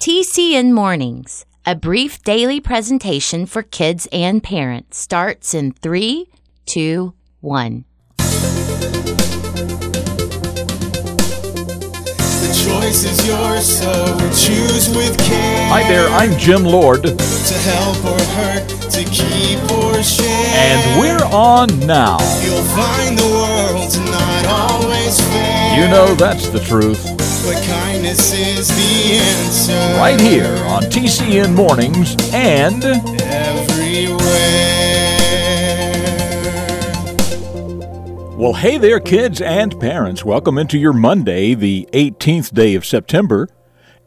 TCN Mornings, a brief daily presentation for kids and parents, starts in three, two, one. The choice is yours, so choose with care. Hi there, I'm Jim Lord, To help or hurt, to keep or share. and we're on now. You'll find the world's not always fair. You know that's the truth. But kindness is the answer. Right here on TCN Mornings and Everywhere. well, hey there, kids and parents. Welcome into your Monday, the 18th day of September.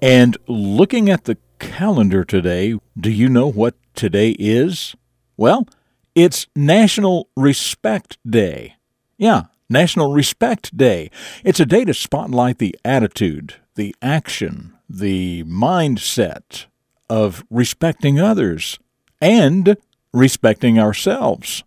And looking at the calendar today, do you know what today is? Well, it's National Respect Day. Yeah, National Respect Day. It's a day to spotlight the attitude, the action, the mindset of respecting others and respecting ourselves.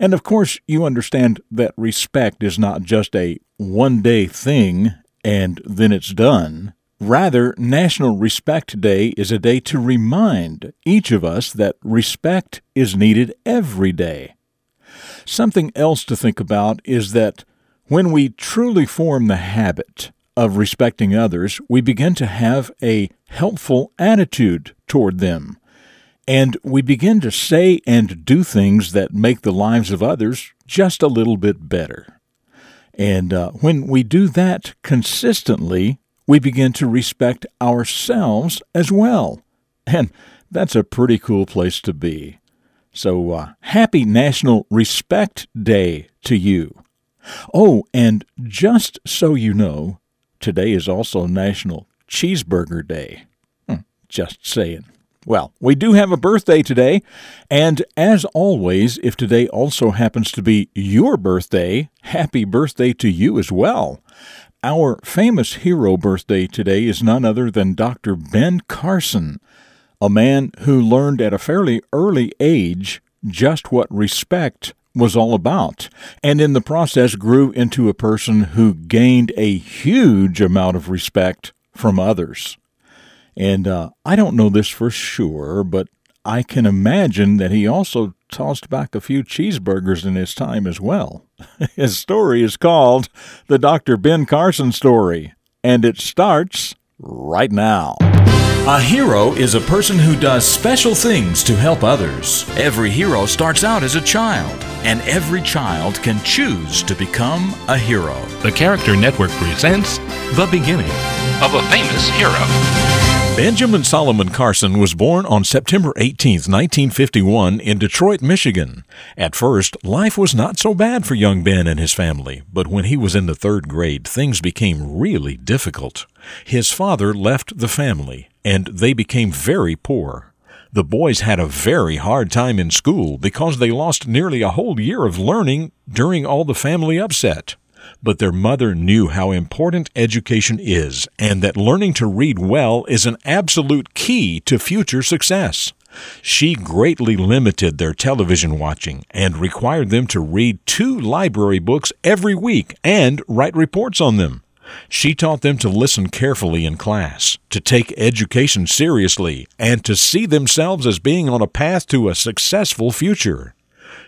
And of course, you understand that respect is not just a one day thing and then it's done. Rather, National Respect Day is a day to remind each of us that respect is needed every day. Something else to think about is that when we truly form the habit of respecting others, we begin to have a helpful attitude toward them. And we begin to say and do things that make the lives of others just a little bit better. And uh, when we do that consistently, we begin to respect ourselves as well. And that's a pretty cool place to be. So, uh, happy National Respect Day to you. Oh, and just so you know, today is also National Cheeseburger Day. Hmm, just saying. Well, we do have a birthday today, and as always, if today also happens to be your birthday, happy birthday to you as well. Our famous hero birthday today is none other than Dr. Ben Carson a man who learned at a fairly early age just what respect was all about, and in the process grew into a person who gained a huge amount of respect from others. And uh, I don't know this for sure, but I can imagine that he also tossed back a few cheeseburgers in his time as well. His story is called The Dr. Ben Carson Story, and it starts right now. A hero is a person who does special things to help others. Every hero starts out as a child, and every child can choose to become a hero. The Character Network presents The Beginning of a Famous Hero. Benjamin Solomon Carson was born on September 18, 1951, in Detroit, Michigan. At first, life was not so bad for young Ben and his family, but when he was in the third grade, things became really difficult. His father left the family, and they became very poor. The boys had a very hard time in school because they lost nearly a whole year of learning during all the family upset. But their mother knew how important education is and that learning to read well is an absolute key to future success. She greatly limited their television watching and required them to read two library books every week and write reports on them. She taught them to listen carefully in class, to take education seriously, and to see themselves as being on a path to a successful future.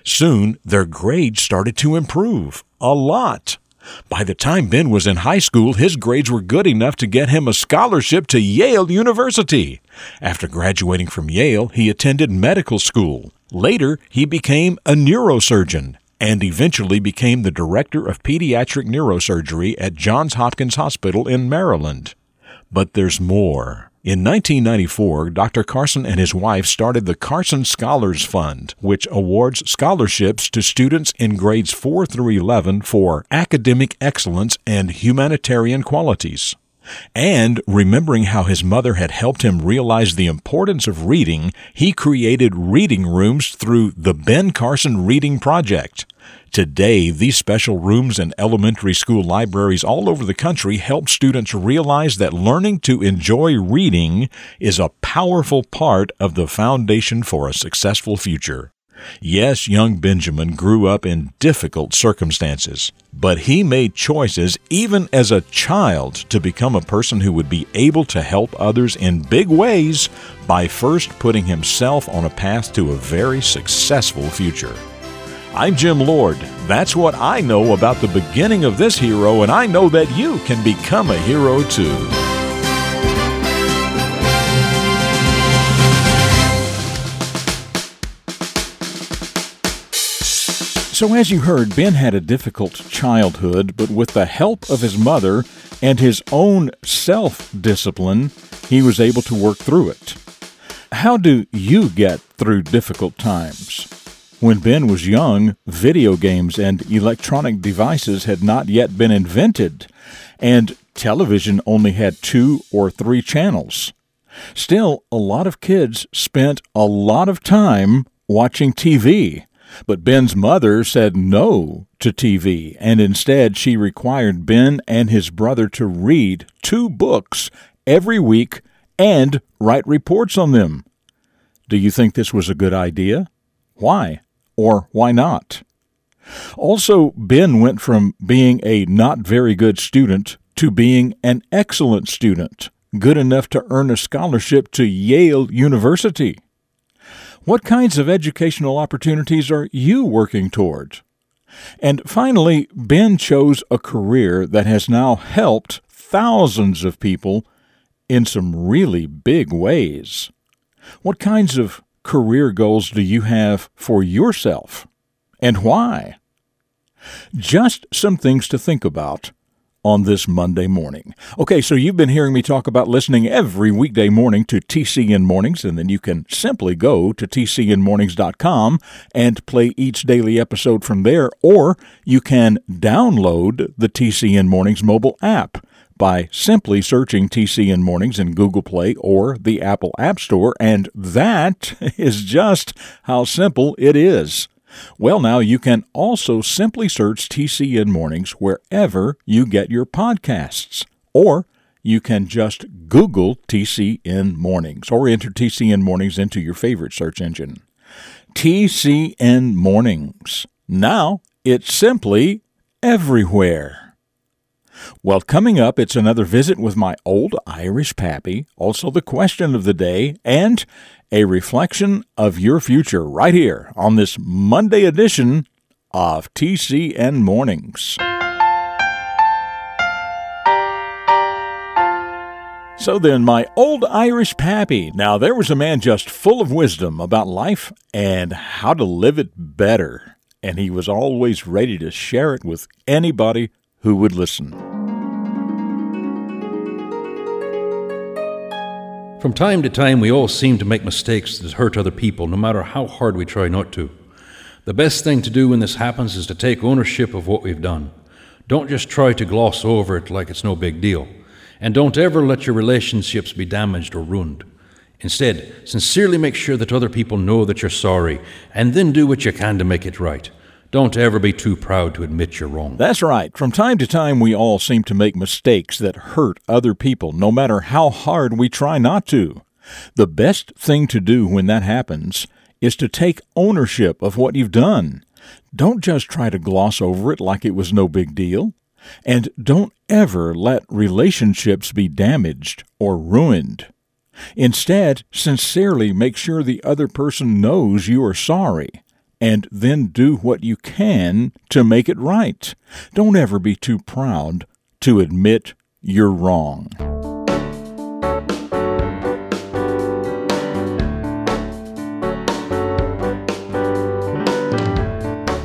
Soon, their grades started to improve. A lot. By the time Ben was in high school, his grades were good enough to get him a scholarship to Yale University. After graduating from Yale, he attended medical school. Later, he became a neurosurgeon and eventually became the director of pediatric neurosurgery at Johns Hopkins Hospital in Maryland. But there's more. In 1994, Dr. Carson and his wife started the Carson Scholars Fund, which awards scholarships to students in grades 4 through 11 for academic excellence and humanitarian qualities. And remembering how his mother had helped him realize the importance of reading, he created reading rooms through the Ben Carson Reading Project. Today, these special rooms in elementary school libraries all over the country help students realize that learning to enjoy reading is a powerful part of the foundation for a successful future. Yes, young Benjamin grew up in difficult circumstances, but he made choices even as a child to become a person who would be able to help others in big ways by first putting himself on a path to a very successful future. I'm Jim Lord. That's what I know about the beginning of this hero, and I know that you can become a hero too. So, as you heard, Ben had a difficult childhood, but with the help of his mother and his own self discipline, he was able to work through it. How do you get through difficult times? When Ben was young, video games and electronic devices had not yet been invented, and television only had two or three channels. Still, a lot of kids spent a lot of time watching TV. But Ben's mother said no to TV, and instead she required Ben and his brother to read two books every week and write reports on them. Do you think this was a good idea? Why? Or why not? Also, Ben went from being a not very good student to being an excellent student, good enough to earn a scholarship to Yale University. What kinds of educational opportunities are you working towards? And finally, Ben chose a career that has now helped thousands of people in some really big ways. What kinds of career goals do you have for yourself? And why? Just some things to think about on this Monday morning. Okay, so you've been hearing me talk about listening every weekday morning to TCN Mornings, and then you can simply go to tcnmornings.com and play each daily episode from there, or you can download the TCN Mornings mobile app by simply searching TCN Mornings in Google Play or the Apple App Store, and that is just how simple it is. Well, now you can also simply search TCN Mornings wherever you get your podcasts, or you can just Google TCN Mornings or enter TCN Mornings into your favorite search engine. TCN Mornings. Now it's simply everywhere. Well, coming up, it's another visit with my old Irish pappy, also the question of the day, and a reflection of your future right here on this Monday edition of TCN Mornings. So then, my old Irish pappy. Now, there was a man just full of wisdom about life and how to live it better, and he was always ready to share it with anybody who would listen. From time to time, we all seem to make mistakes that hurt other people, no matter how hard we try not to. The best thing to do when this happens is to take ownership of what we've done. Don't just try to gloss over it like it's no big deal. And don't ever let your relationships be damaged or ruined. Instead, sincerely make sure that other people know that you're sorry, and then do what you can to make it right. Don't ever be too proud to admit you're wrong. That's right. From time to time, we all seem to make mistakes that hurt other people, no matter how hard we try not to. The best thing to do when that happens is to take ownership of what you've done. Don't just try to gloss over it like it was no big deal. And don't ever let relationships be damaged or ruined. Instead, sincerely make sure the other person knows you are sorry and then do what you can to make it right. Don't ever be too proud to admit you're wrong.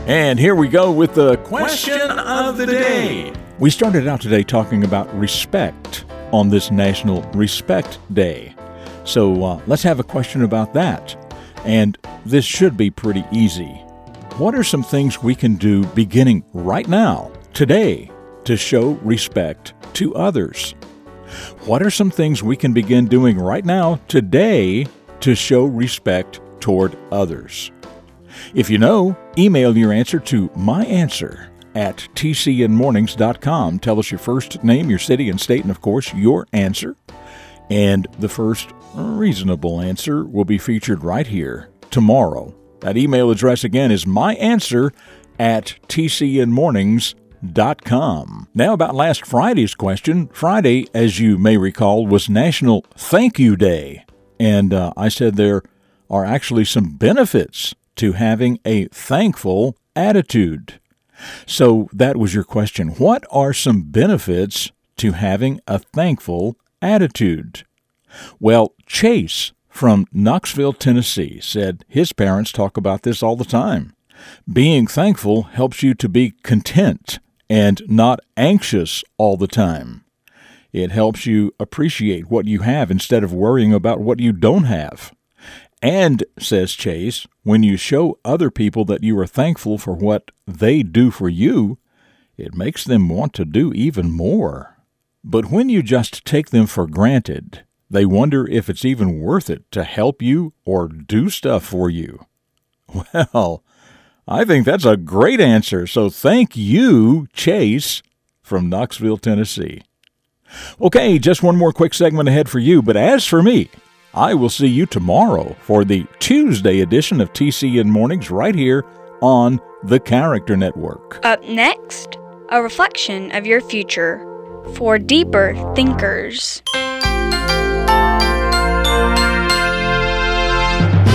And here we go with the question of the day. We started out today talking about respect on this National Respect Day. So uh, let's have a question about that. And this should be pretty easy. What are some things we can do beginning right now, today, to show respect to others? What are some things we can begin doing right now, today, to show respect toward others? If you know, email your answer to myanswer at tcnmornings.com. Tell us your first name, your city and state, and of course, your answer. And the first reasonable answer will be featured right here tomorrow That email address again is my answer at tcnmornings.com. Now, about last Friday's question. Friday, as you may recall, was National Thank You Day. And uh, I said there are actually some benefits to having a thankful attitude. So that was your question. What are some benefits to having a thankful attitude? Well, Chase from Knoxville, Tennessee said his parents talk about this all the time. Being thankful helps you to be content and not anxious all the time. It helps you appreciate what you have instead of worrying about what you don't have. And, says Chase, when you show other people that you are thankful for what they do for you, it makes them want to do even more. But when you just take them for granted, they wonder if it's even worth it to help you or do stuff for you. Well, I think that's a great answer, so thank you, Chase, from Knoxville, Tennessee. Okay, just one more quick segment ahead for you, but as for me, I will see you tomorrow for the Tuesday edition of TCN Mornings right here on the Character Network. Up next, a reflection of your future for deeper thinkers.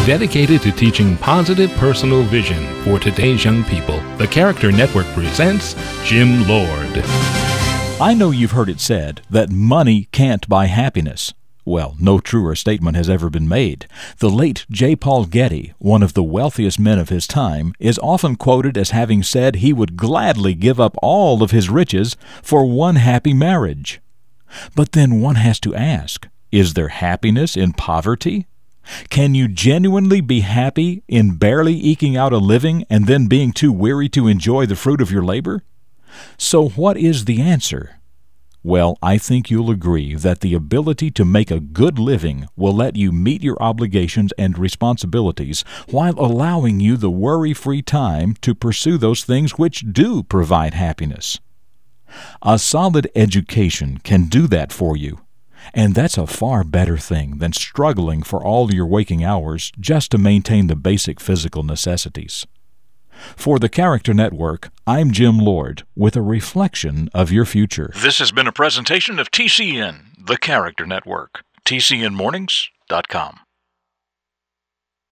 Dedicated to teaching positive personal vision for today's young people, the Character Network presents Jim Lord. I know you've heard it said that money can't buy happiness. Well, no truer statement has ever been made. The late J. Paul Getty, one of the wealthiest men of his time, is often quoted as having said he would gladly give up all of his riches for one happy marriage. But then one has to ask is there happiness in poverty? Can you genuinely be happy in barely eking out a living and then being too weary to enjoy the fruit of your labor? So, what is the answer? Well, I think you'll agree that the ability to make a good living will let you meet your obligations and responsibilities while allowing you the worry free time to pursue those things which do provide happiness. A solid education can do that for you, and that's a far better thing than struggling for all your waking hours just to maintain the basic physical necessities. For the Character Network, I'm Jim Lord with a reflection of your future. This has been a presentation of TCN, the Character Network. TCNMornings.com.